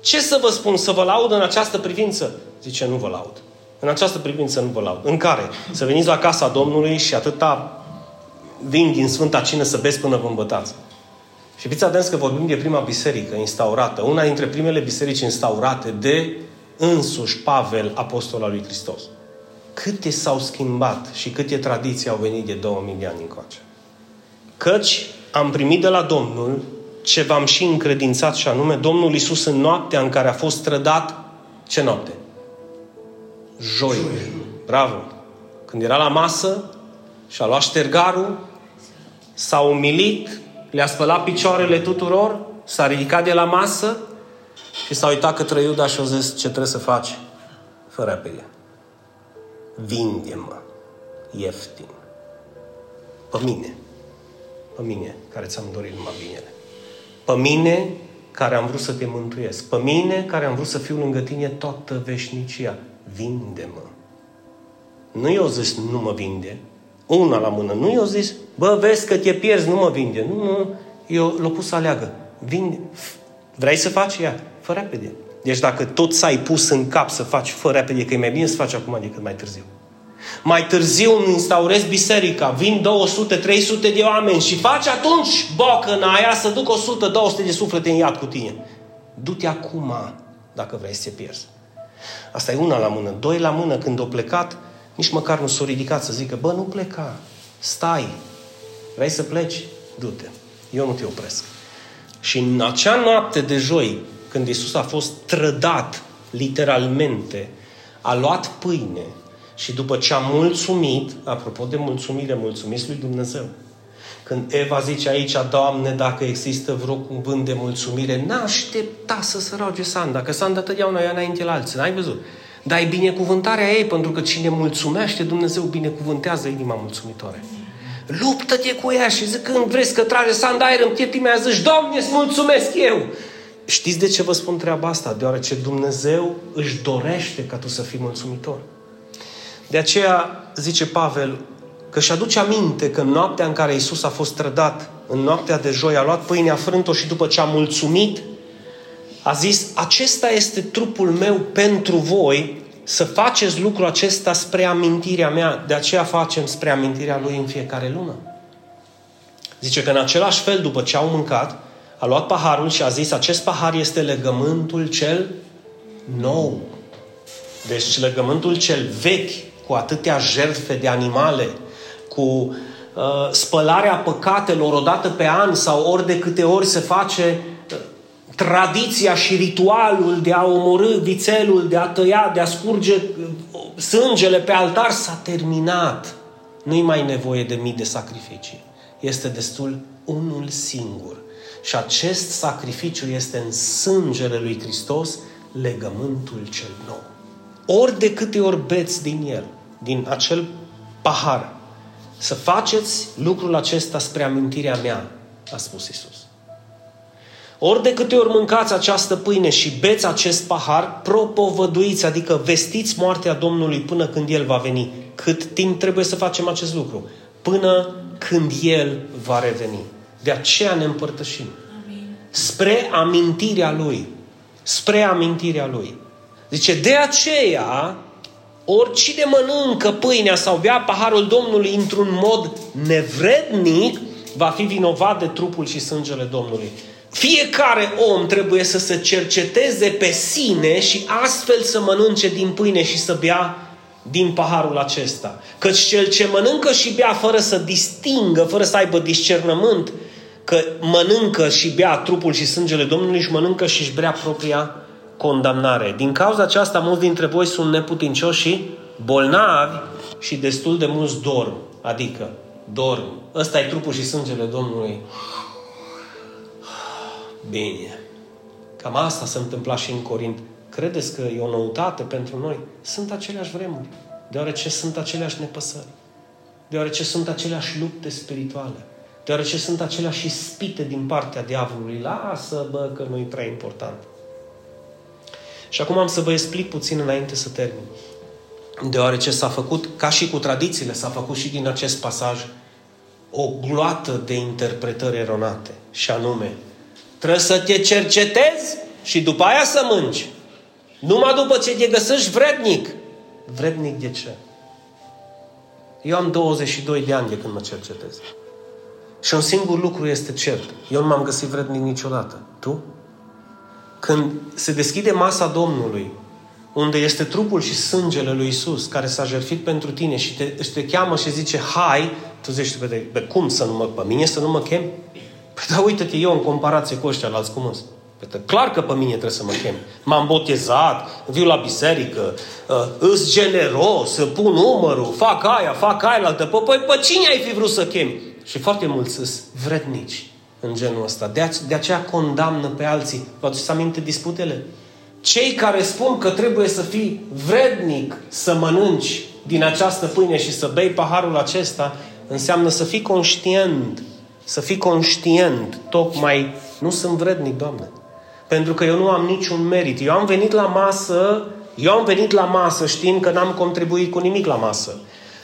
ce să vă spun? Să vă laud în această privință? Zice, nu vă laud. În această privință nu vă laud. În care? Să veniți la casa Domnului și atâta vin din Sfânta Cină să beți până vă îmbătați. Și fiți atenți că vorbim de prima biserică instaurată, una dintre primele biserici instaurate de însuși Pavel, apostol al lui Hristos. Câte s-au schimbat și câte tradiții au venit de 2000 de ani încoace. Căci am primit de la Domnul ce v-am și încredințat și anume Domnul Isus în noaptea în care a fost trădat, ce noapte? Joi. Bravo! Când era la masă și a luat ștergarul, s-a umilit, le-a spălat picioarele tuturor, s-a ridicat de la masă și s-a uitat către Iuda și a zis ce trebuie să faci? Fără pe ea. Vinde-mă ieftin. Pe mine. Pe mine, care ți-am dorit numai binele. Pe mine, care am vrut să te mântuiesc. Pe mine, care am vrut să fiu lângă tine toată veșnicia. Vinde-mă. Nu i-o zis, nu mă vinde. Una la mână. Nu i-o zis, bă, vezi că te pierzi, nu mă vinde. Nu, nu. Eu l-o pus să aleagă. Vinde. Vrei să faci? Ia. Fă repede. Deci dacă tot s-ai pus în cap să faci fă repede, că e mai bine să faci acum decât mai târziu. Mai târziu îmi instaurez biserica, vin 200-300 de oameni și faci atunci bocă în aia să duc 100-200 de suflete în iad cu tine. Du-te acum dacă vrei să te pierzi. Asta e una la mână. Doi la mână, când o plecat, nici măcar nu s-o ridicat să zică, bă, nu pleca, stai, vrei să pleci? Du-te, eu nu te opresc. Și în acea noapte de joi, când Isus a fost trădat, literalmente, a luat pâine și după ce a mulțumit, apropo de mulțumire, mulțumiți lui Dumnezeu, când Eva zice aici, Doamne, dacă există vreo cuvânt de mulțumire, n-aștepta să se roage Sanda, că Sanda totdeauna ia înainte la alții, n-ai văzut? Dar e binecuvântarea ei, pentru că cine mulțumește, Dumnezeu binecuvântează inima mulțumitoare. Luptă-te cu ea și zic când vrei că trage Sanda aer în piept, mea zici, Doamne, îți mulțumesc eu! Știți de ce vă spun treaba asta? Deoarece Dumnezeu își dorește ca tu să fii mulțumitor. De aceea zice Pavel că și aduce aminte că în noaptea în care Isus a fost trădat, în noaptea de joi, a luat pâinea, a frânt-o și după ce a mulțumit, a zis, acesta este trupul meu pentru voi, să faceți lucrul acesta spre amintirea mea. De aceea facem spre amintirea lui în fiecare lună. Zice că în același fel, după ce au mâncat, a luat paharul și a zis, acest pahar este legământul cel nou. Deci legământul cel vechi, cu atâtea jertfe de animale, cu uh, spălarea păcatelor odată pe an sau ori de câte ori se face uh, tradiția și ritualul de a omorâ vițelul, de a tăia, de a scurge uh, sângele pe altar, s-a terminat. Nu-i mai nevoie de mii de sacrificii. Este destul unul singur. Și acest sacrificiu este în sângele lui Hristos, legământul cel nou. Ori de câte ori beți din el, din acel pahar, să faceți lucrul acesta spre amintirea mea, a spus Isus. Ori de câte ori mâncați această pâine și beți acest pahar, propovăduiți, adică vestiți moartea Domnului până când El va veni. Cât timp trebuie să facem acest lucru? Până când El va reveni. De aceea ne împărtășim. Spre amintirea Lui. Spre amintirea Lui. Zice, de aceea, oricine mănâncă pâinea sau bea paharul Domnului într-un mod nevrednic, va fi vinovat de trupul și sângele Domnului. Fiecare om trebuie să se cerceteze pe sine și astfel să mănânce din pâine și să bea din paharul acesta. Căci cel ce mănâncă și bea fără să distingă, fără să aibă discernământ, că mănâncă și bea trupul și sângele Domnului și mănâncă și își bea propria condamnare. Din cauza aceasta, mulți dintre voi sunt neputincioși și bolnavi și destul de mulți dorm. Adică, dorm. Ăsta e trupul și sângele Domnului. Bine. Cam asta se întâmpla și în Corint. Credeți că e o noutate pentru noi? Sunt aceleași vremuri. Deoarece sunt aceleași nepăsări. Deoarece sunt aceleași lupte spirituale. Deoarece sunt aceleași ispite din partea diavolului. Lasă, bă, că nu-i prea important. Și acum am să vă explic puțin înainte să termin. Deoarece s-a făcut, ca și cu tradițiile, s-a făcut și din acest pasaj o gloată de interpretări eronate. Și anume, trebuie să te cercetezi și după aia să mânci. Numai după ce te găsești vrednic. Vrednic de ce? Eu am 22 de ani de când mă cercetez. Și un singur lucru este cert. Eu nu m-am găsit vrednic niciodată. Tu? Când se deschide masa Domnului, unde este trupul și sângele lui Isus care s-a jertfit pentru tine și te, și te cheamă și zice, hai, tu zici, pe, pe cum să nu mă, pe mine să nu mă chem? Păi da, uite-te eu în comparație cu ăștia la alți cum sunt. Păi, clar că pe mine trebuie să mă chem. M-am botezat, viu la biserică, uh, îs generos, pun numărul, fac aia, fac aia la altă. Păi, păi pe cine ai fi vrut să chemi? Și foarte mulți sunt vrednici în genul ăsta. De, de aceea condamnă pe alții. Vă aduceți aminte disputele? Cei care spun că trebuie să fii vrednic să mănânci din această pâine și să bei paharul acesta, înseamnă să fii conștient. Să fii conștient. Tocmai nu sunt vrednic, Doamne. Pentru că eu nu am niciun merit. Eu am venit la masă, eu am venit la masă știind că n-am contribuit cu nimic la masă.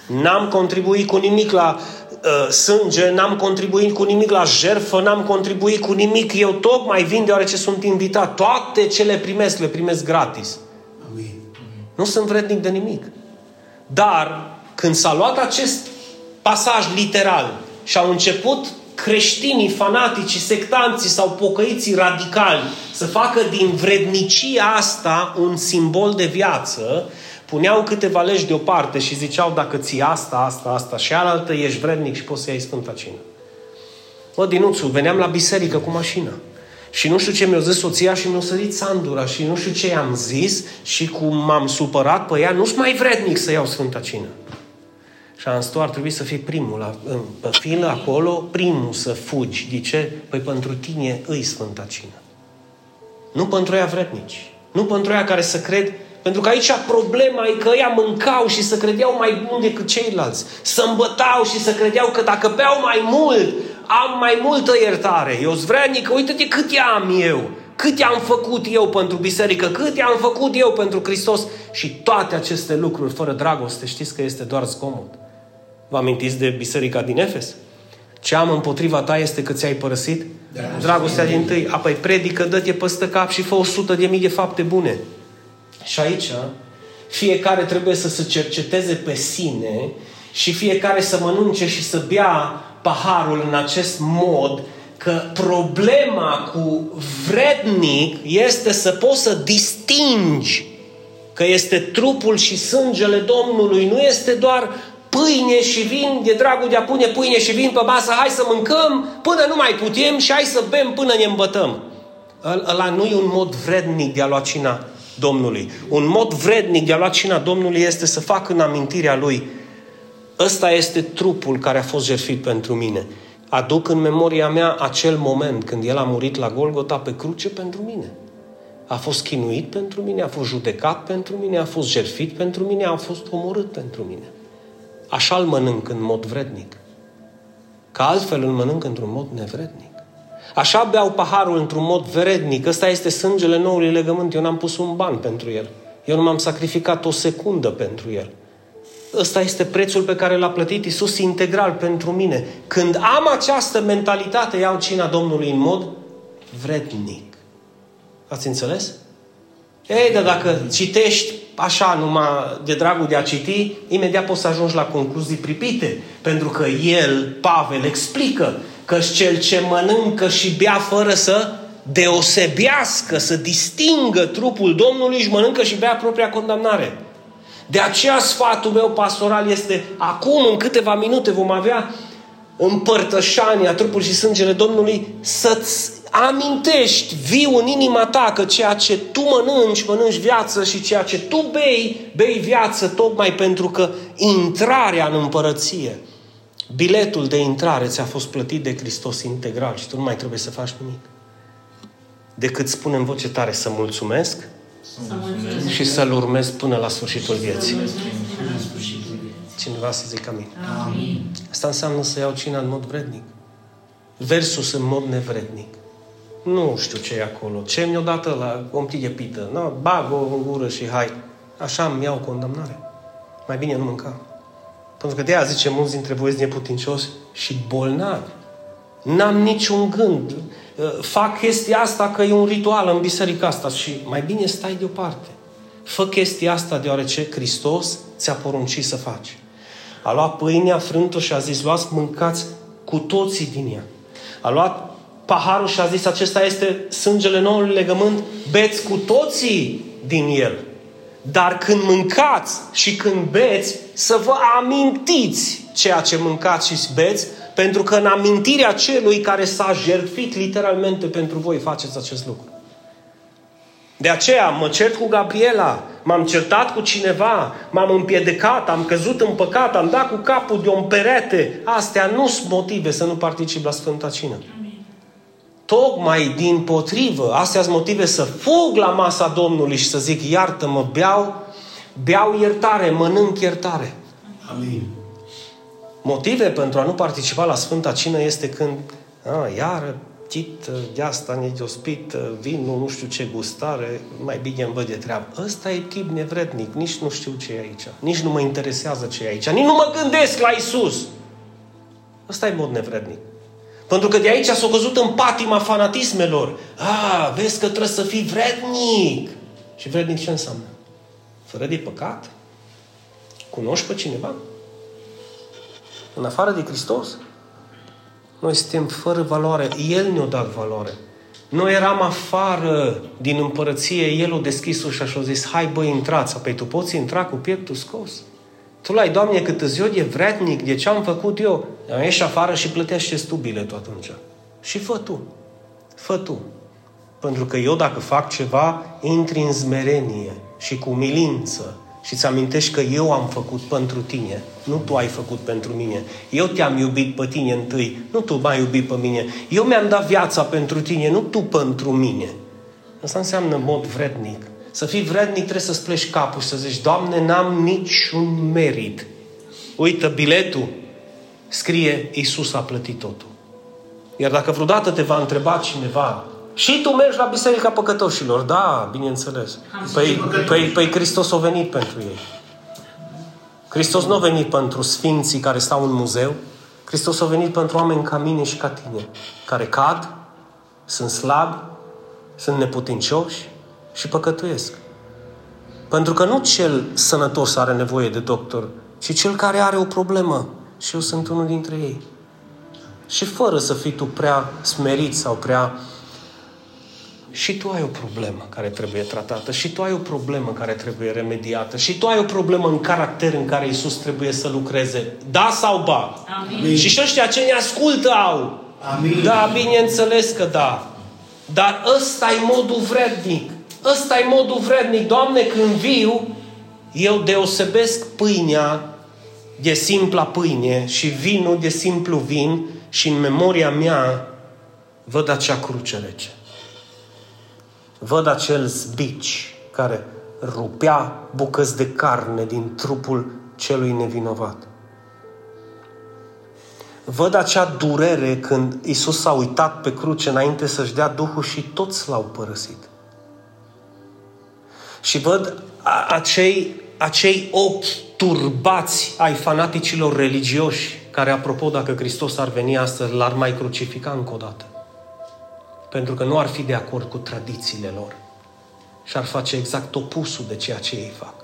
N-am contribuit cu nimic la uh, sânge, n-am contribuit cu nimic la jertfă, n-am contribuit cu nimic. Eu tocmai vin deoarece sunt invitat. Toate ce le primesc, le primesc gratis. Amin. Nu sunt vrednic de nimic. Dar când s-a luat acest pasaj literal și au început creștinii, fanaticii, sectanții sau pocăiții radicali să facă din vrednicia asta un simbol de viață, puneau câteva legi deoparte și ziceau dacă ții asta, asta, asta și alaltă, ești vrednic și poți să iei Sfânta Cină. Mă, Dinuțu, veneam la biserică cu mașina. Și nu știu ce mi-a zis soția și mi-a sărit sandura și nu știu ce i-am zis și cum m-am supărat pe ea, nu-s mai vrednic să iau Sfânta Cină. Și am zis, tu ar trebui să fii primul la, în, pe filă acolo, primul să fugi. De ce? Păi pentru tine îi Sfânta Cină. Nu pentru ea vrednici. Nu pentru ea care să cred pentru că aici problema e că ea mâncau și să credeau mai bun decât ceilalți. Să îmbătau și să credeau că dacă beau mai mult, am mai multă iertare. Eu zvrednic, uite-te cât am eu. Cât am făcut eu pentru biserică, cât am făcut eu pentru Hristos. Și toate aceste lucruri, fără dragoste, știți că este doar zgomot. Vă amintiți de biserica din Efes? Ce am împotriva ta este că ți-ai părăsit da, dragostea din tâi. Apoi predică, dă-te păstă cap și fă o sută de mii de fapte bune. Și aici, fiecare trebuie să se cerceteze pe sine și fiecare să mănânce și să bea paharul în acest mod, că problema cu vrednic este să poți să distingi că este trupul și sângele Domnului, nu este doar pâine și vin, de dragul de a pune pâine și vin pe masă, hai să mâncăm până nu mai putem și hai să bem până ne îmbătăm. Ăla nu e un mod vrednic de a lua cina Domnului. Un mod vrednic de a lua cina Domnului este să fac în amintirea Lui ăsta este trupul care a fost jertfit pentru mine. Aduc în memoria mea acel moment când El a murit la Golgota pe cruce pentru mine. A fost chinuit pentru mine, a fost judecat pentru mine, a fost jertfit pentru mine, a fost omorât pentru mine. Așa îl mănânc în mod vrednic. Ca altfel îl mănânc într-un mod nevrednic. Așa beau paharul într-un mod vrednic. Ăsta este sângele noului legământ. Eu n-am pus un ban pentru el. Eu nu m-am sacrificat o secundă pentru el. Ăsta este prețul pe care l-a plătit Isus integral pentru mine. Când am această mentalitate, iau cina Domnului în mod vrednic. Ați înțeles? Ei, dar dacă citești așa numai de dragul de a citi, imediat poți să ajungi la concluzii pripite. Pentru că el, Pavel, explică că cel ce mănâncă și bea fără să deosebească, să distingă trupul Domnului, își mănâncă și bea propria condamnare. De aceea sfatul meu pastoral este acum, în câteva minute, vom avea împărtășania, trupul și sângele Domnului, să-ți amintești viu în inima ta că ceea ce tu mănânci, mănânci viață și ceea ce tu bei, bei viață tocmai pentru că intrarea în împărăție, biletul de intrare ți-a fost plătit de Hristos integral și tu nu mai trebuie să faci nimic. Decât spune în voce tare să mulțumesc, să mulțumesc. și să-L urmez până la sfârșitul vieții. Cineva să zic amin. amin. Asta înseamnă să iau cina în mod vrednic. Versus în mod nevrednic. Nu știu ce e acolo. Ce mi-o dată la ompli de pită? No, bag o în gură și hai. Așa îmi iau condamnare. Mai bine nu mânca. Pentru că de aia zice mulți dintre voi sunt neputincioși și bolnavi. N-am niciun gând. Uh, fac chestia asta că e un ritual în biserica asta și mai bine stai deoparte. Fă chestia asta deoarece Hristos ți-a poruncit să faci. A luat pâinea, frânt-o și a zis, luați, mâncați cu cu toții din ea. A luat paharul și a zis, acesta este sângele noului legământ, beți cu toții din el. Dar când mâncați și când beți, să vă amintiți ceea ce mâncați și beți, pentru că în amintirea celui care s-a jertfit literalmente pentru voi faceți acest lucru. De aceea mă cert cu Gabriela, m-am certat cu cineva, m-am împiedicat, am căzut în păcat, am dat cu capul de un perete. Astea nu sunt motive să nu particip la Sfânta Cină. Tocmai din potrivă, astea sunt motive să fug la masa Domnului și să zic, iartă-mă, beau, beau iertare, mănânc iertare. Amin. Motive pentru a nu participa la Sfânta Cină este când, a, iară, chit, de asta nediospit, vinul, nu știu ce gustare, mai bine îmi văd de treabă. Ăsta e chip nevrednic, nici nu știu ce e aici, nici nu mă interesează ce e aici, nici nu mă gândesc la Isus. Ăsta e mod nevrednic. Pentru că de aici s-a căzut în patima fanatismelor. A, vezi că trebuie să fii vrednic. Și vrednic ce înseamnă? Fără de păcat? Cunoști pe cineva? În afară de Hristos? Noi suntem fără valoare. El ne-a dat valoare. Noi eram afară din împărăție, El a deschis ușa și a zis, hai băi, intrați. Păi tu poți intra cu pieptul scos. Tu l-ai, Doamne, cât îți eu de vrednic, de ce am făcut eu? Ești afară și plătește tu biletul atunci. Și fă tu. Fă tu. Pentru că eu dacă fac ceva, intri în zmerenie și cu milință și îți amintești că eu am făcut pentru tine, nu tu ai făcut pentru mine. Eu te-am iubit pe tine întâi, nu tu m-ai iubit pe mine. Eu mi-am dat viața pentru tine, nu tu pentru mine. Asta înseamnă mod vrednic. Să fii vrednic trebuie să-ți pleci capul și să zici, Doamne, n-am niciun merit. Uită biletul, scrie, Iisus a plătit totul. Iar dacă vreodată te va întreba cineva, și tu mergi la Biserica Păcătoșilor. Da, bineînțeles. Păi, păi, păi Hristos a venit pentru ei. Hristos nu a venit pentru sfinții care stau în muzeu. Hristos a venit pentru oameni ca mine și ca tine, care cad, sunt slabi, sunt neputincioși și păcătuiesc. Pentru că nu cel sănătos are nevoie de doctor, ci cel care are o problemă. Și eu sunt unul dintre ei. Și fără să fii tu prea smerit sau prea și tu ai o problemă care trebuie tratată, și tu ai o problemă care trebuie remediată, și tu ai o problemă în caracter în care Isus trebuie să lucreze. Da sau ba? Amin. Și și ăștia ce ne ascultă au. Amin. Da, bineînțeles că da. Dar ăsta e modul vrednic. Ăsta e modul vrednic. Doamne, când viu, eu deosebesc pâinea de simpla pâine și vinul de simplu vin și în memoria mea văd acea cruce rece văd acel zbici care rupea bucăți de carne din trupul celui nevinovat. Văd acea durere când Isus s-a uitat pe cruce înainte să-și dea Duhul și toți l-au părăsit. Și văd acei, acei ochi turbați ai fanaticilor religioși, care, apropo, dacă Hristos ar veni astăzi, l-ar mai crucifica încă o dată pentru că nu ar fi de acord cu tradițiile lor și ar face exact opusul de ceea ce ei fac.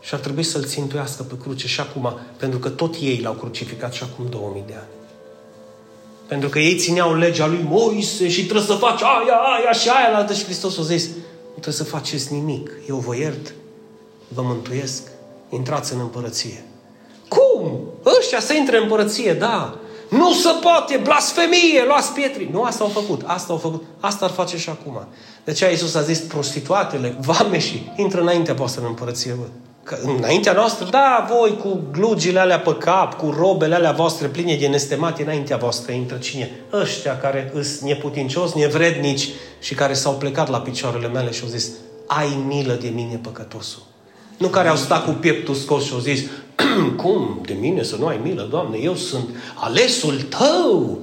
Și ar trebui să-L țintuiască pe cruce și acum, pentru că tot ei l-au crucificat și acum 2000 de ani. Pentru că ei țineau legea lui Moise și trebuie să faci aia, aia și aia la altă și Hristos a zis, nu trebuie să faceți nimic, eu vă iert, vă mântuiesc, intrați în împărăție. Cum? Ăștia să intre în împărăție, da, nu se poate, blasfemie, luați pietri. Nu asta au făcut, asta au făcut, asta ar face și acum. De aceea Iisus a zis, prostituatele, vameșii, intră înaintea voastră în împărăție, vă. Că înaintea noastră, da, voi cu glugile alea pe cap, cu robele alea voastre pline de nestemate, înaintea voastră intră cine? Ăștia care îs neputincios, nevrednici și care s-au plecat la picioarele mele și au zis, ai milă de mine, păcătosul. Nu care au stat cu pieptul scos și au zis, [CLEARS THROAT] cum de mine să nu ai milă, Doamne, eu sunt alesul Tău.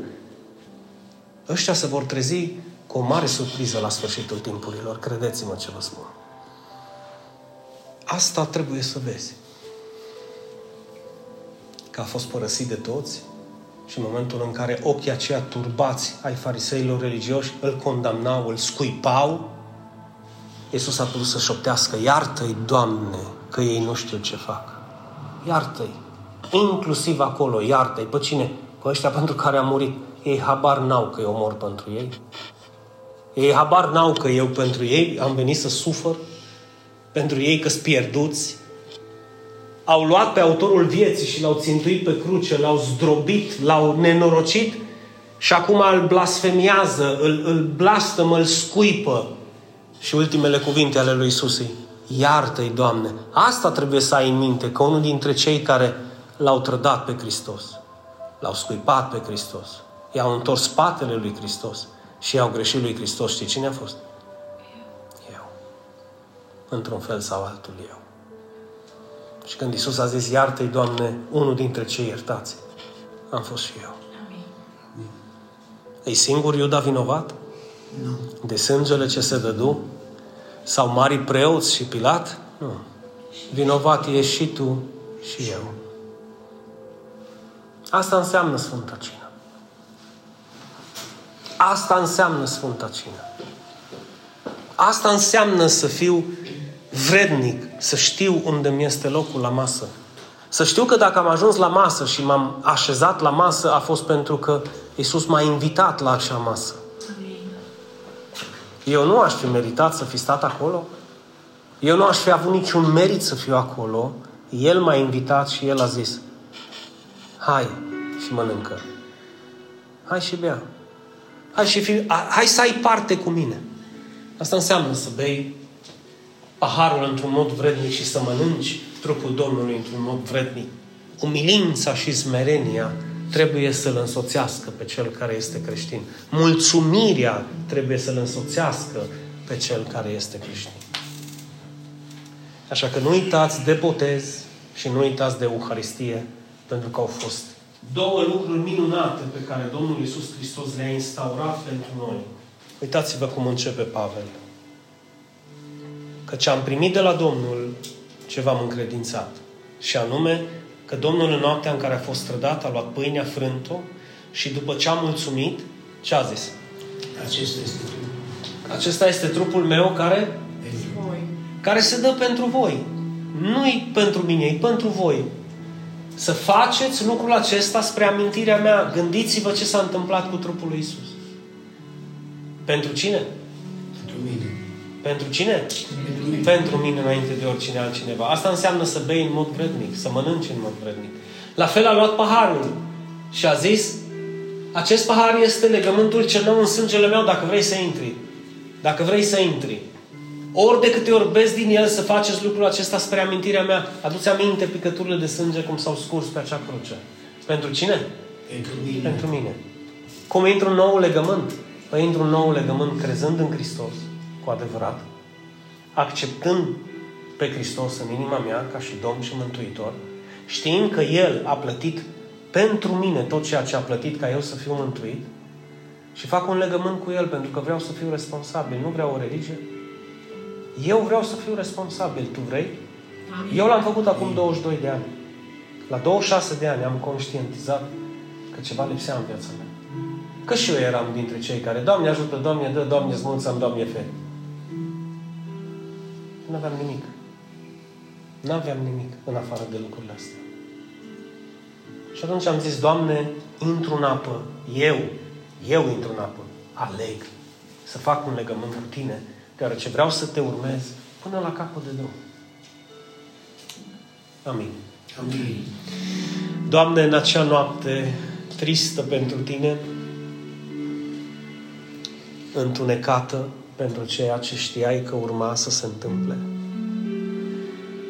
Ăștia se vor trezi cu o mare surpriză la sfârșitul timpurilor, credeți-mă ce vă spun. Asta trebuie să vezi. Că a fost părăsit de toți și în momentul în care ochii aceia turbați ai fariseilor religioși îl condamnau, îl scuipau, Iisus a putut să șoptească, iartă-i, Doamne, că ei nu știu ce fac. Iartă-i. Inclusiv acolo, iartă-i. Pe cine? Că ăștia pentru care am murit, ei habar n-au că eu mor pentru ei. Ei habar n-au că eu pentru ei am venit să sufăr, pentru ei că sunt pierduți. Au luat pe autorul vieții și l-au țintuit pe cruce, l-au zdrobit, l-au nenorocit și acum îl blasfemiază, îl, îl blastămă, îl scuipă. Și ultimele cuvinte ale lui Isus iartă-i, Doamne. Asta trebuie să ai în minte, că unul dintre cei care l-au trădat pe Hristos, l-au scuipat pe Hristos, i-au întors spatele lui Hristos și i-au greșit lui Hristos. Știi cine a fost? Eu. Într-un fel sau altul eu. Și când Isus a zis, iartă-i, Doamne, unul dintre cei iertați, am fost și eu. E singur Iuda vinovat? Nu. De sângele ce se dădu? Sau mari preoți și Pilat? Nu. Vinovat ești și tu și eu. Asta înseamnă Sfânta Cină. Asta înseamnă Sfânta Cină. Asta înseamnă să fiu vrednic, să știu unde mi este locul la masă. Să știu că dacă am ajuns la masă și m-am așezat la masă, a fost pentru că Isus m-a invitat la acea masă. Eu nu aș fi meritat să fi stat acolo. Eu nu aș fi avut niciun merit să fiu acolo. El m-a invitat și El a zis, hai și mănâncă. Hai și bea. Hai, și fi, hai să ai parte cu mine. Asta înseamnă să bei paharul într-un mod vrednic și să mănânci trupul Domnului într-un mod vrednic. Umilința și smerenia trebuie să-l însoțească pe cel care este creștin. Mulțumirea trebuie să-l însoțească pe cel care este creștin. Așa că nu uitați de botez și nu uitați de Euharistie, pentru că au fost două lucruri minunate pe care Domnul Iisus Hristos le-a instaurat pentru noi. Uitați-vă cum începe Pavel. Căci am primit de la Domnul ce v-am încredințat. Și anume că Domnul în noaptea în care a fost trădat a luat pâinea, frânt-o și după ce a mulțumit, ce a zis? Acesta este trupul. Acesta este trupul meu care, Voi. care se dă pentru voi. Nu-i pentru mine, e pentru voi. Să faceți lucrul acesta spre amintirea mea. Gândiți-vă ce s-a întâmplat cu trupul lui Isus. Pentru cine? Pentru mine. Pentru cine? Pentru mine. Pentru mine înainte de oricine altcineva. Asta înseamnă să bei în mod vrednic, să mănânci în mod vrednic. La fel a luat paharul și a zis acest pahar este legământul cel nou în sângele meu dacă vrei să intri. Dacă vrei să intri. Ori de câte ori bezi din el să faceți lucrul acesta spre amintirea mea, aduți aminte picăturile de sânge cum s-au scurs pe acea cruce. Pentru cine? Pentru mine. Pentru mine. Cum intru în nou legământ? Păi intru în nou legământ crezând în Hristos, cu adevărat, acceptând pe Hristos în inima mea ca și Domn și Mântuitor, știind că El a plătit pentru mine tot ceea ce a plătit ca eu să fiu mântuit și fac un legământ cu El pentru că vreau să fiu responsabil, nu vreau o religie. Eu vreau să fiu responsabil. Tu vrei? Eu l-am făcut acum 22 de ani. La 26 de ani am conștientizat că ceva lipsea în viața mea. Că și eu eram dintre cei care, Doamne ajută, Doamne dă, Doamne smulțăm, Doamne fe. Nu aveam nimic. Nu aveam nimic în afară de lucrurile astea. Și atunci am zis, Doamne, intru în apă, eu, eu intru în apă, aleg să fac un legământ cu Tine, deoarece vreau să Te urmez până la capăt de drum. Amin. Amin. Doamne, în acea noapte tristă pentru Tine, întunecată pentru ceea ce știai că urma să se întâmple.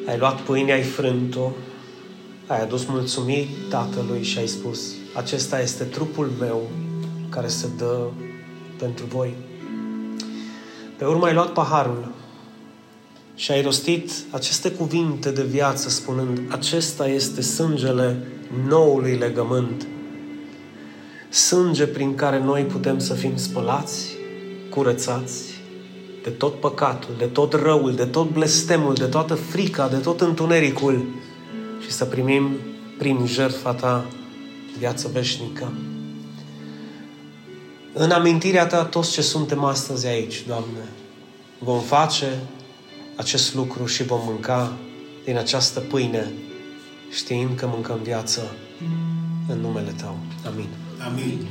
Ai luat pâinea, ai frânt-o, ai adus mulțumiri Tatălui și ai spus, acesta este trupul meu care se dă pentru voi. Pe urmă ai luat paharul și ai rostit aceste cuvinte de viață spunând, acesta este sângele noului legământ, sânge prin care noi putem să fim spălați, curățați de tot păcatul, de tot răul, de tot blestemul, de toată frica, de tot întunericul și să primim prin jertfa ta viață veșnică. În amintirea ta, toți ce suntem astăzi aici, Doamne, vom face acest lucru și vom mânca din această pâine, știind că mâncăm viață în numele Tău. Amin. Amin.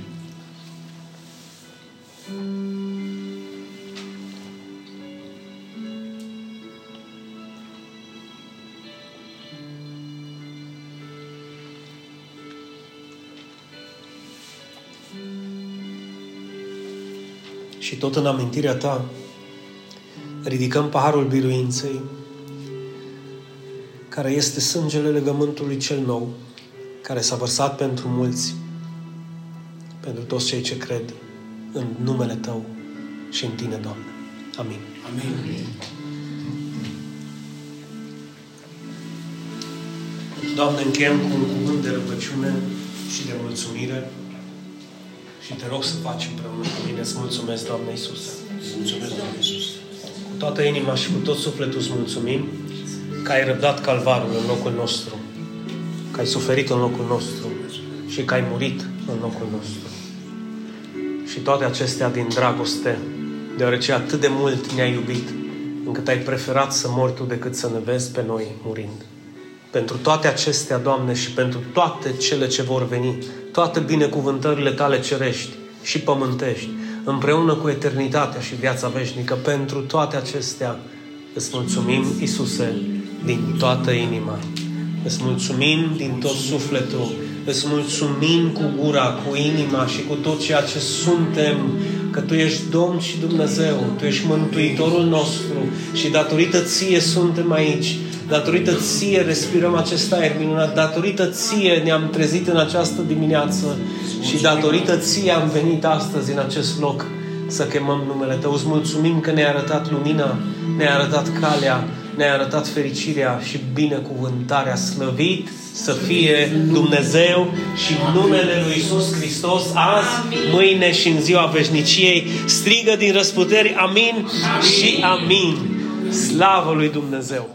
Tot în amintirea Ta, ridicăm paharul biruinței, care este sângele legământului cel nou, care s-a vărsat pentru mulți, pentru toți cei ce cred în numele Tău și în Tine, Doamne. Amin. Amin. Doamne, încheiem cu un cuvânt de rugăciune și de mulțumire și te rog să faci împreună cu mine. Îți mulțumesc, Doamne Iisuse. Mulțumesc, Doamne Iisus. Cu toată inima și cu tot sufletul îți mulțumim că ai răbdat calvarul în locul nostru, că ai suferit în locul nostru și că ai murit în locul nostru. Și toate acestea din dragoste, deoarece atât de mult ne-ai iubit, încât ai preferat să mori tu decât să ne vezi pe noi murind. Pentru toate acestea, Doamne, și pentru toate cele ce vor veni, toate binecuvântările Tale cerești și pământești, împreună cu eternitatea și viața veșnică, pentru toate acestea îți mulțumim, Isuse, din toată inima. Îți mulțumim din tot sufletul, îți mulțumim cu gura, cu inima și cu tot ceea ce suntem, că Tu ești Domn și Dumnezeu, Tu ești Mântuitorul nostru și datorită Ție suntem aici. Datorită ție respirăm acest aer minunat, datorită ție ne-am trezit în această dimineață și datorită ție am venit astăzi în acest loc să chemăm numele Tău. Îți mulțumim că ne-ai arătat lumina, ne-ai arătat calea, ne-ai arătat fericirea și binecuvântarea. Slăvit să fie Dumnezeu și numele Lui Isus Hristos azi, mâine și în ziua veșniciei. Strigă din răsputeri, amin, amin. și amin. Slavă lui Dumnezeu!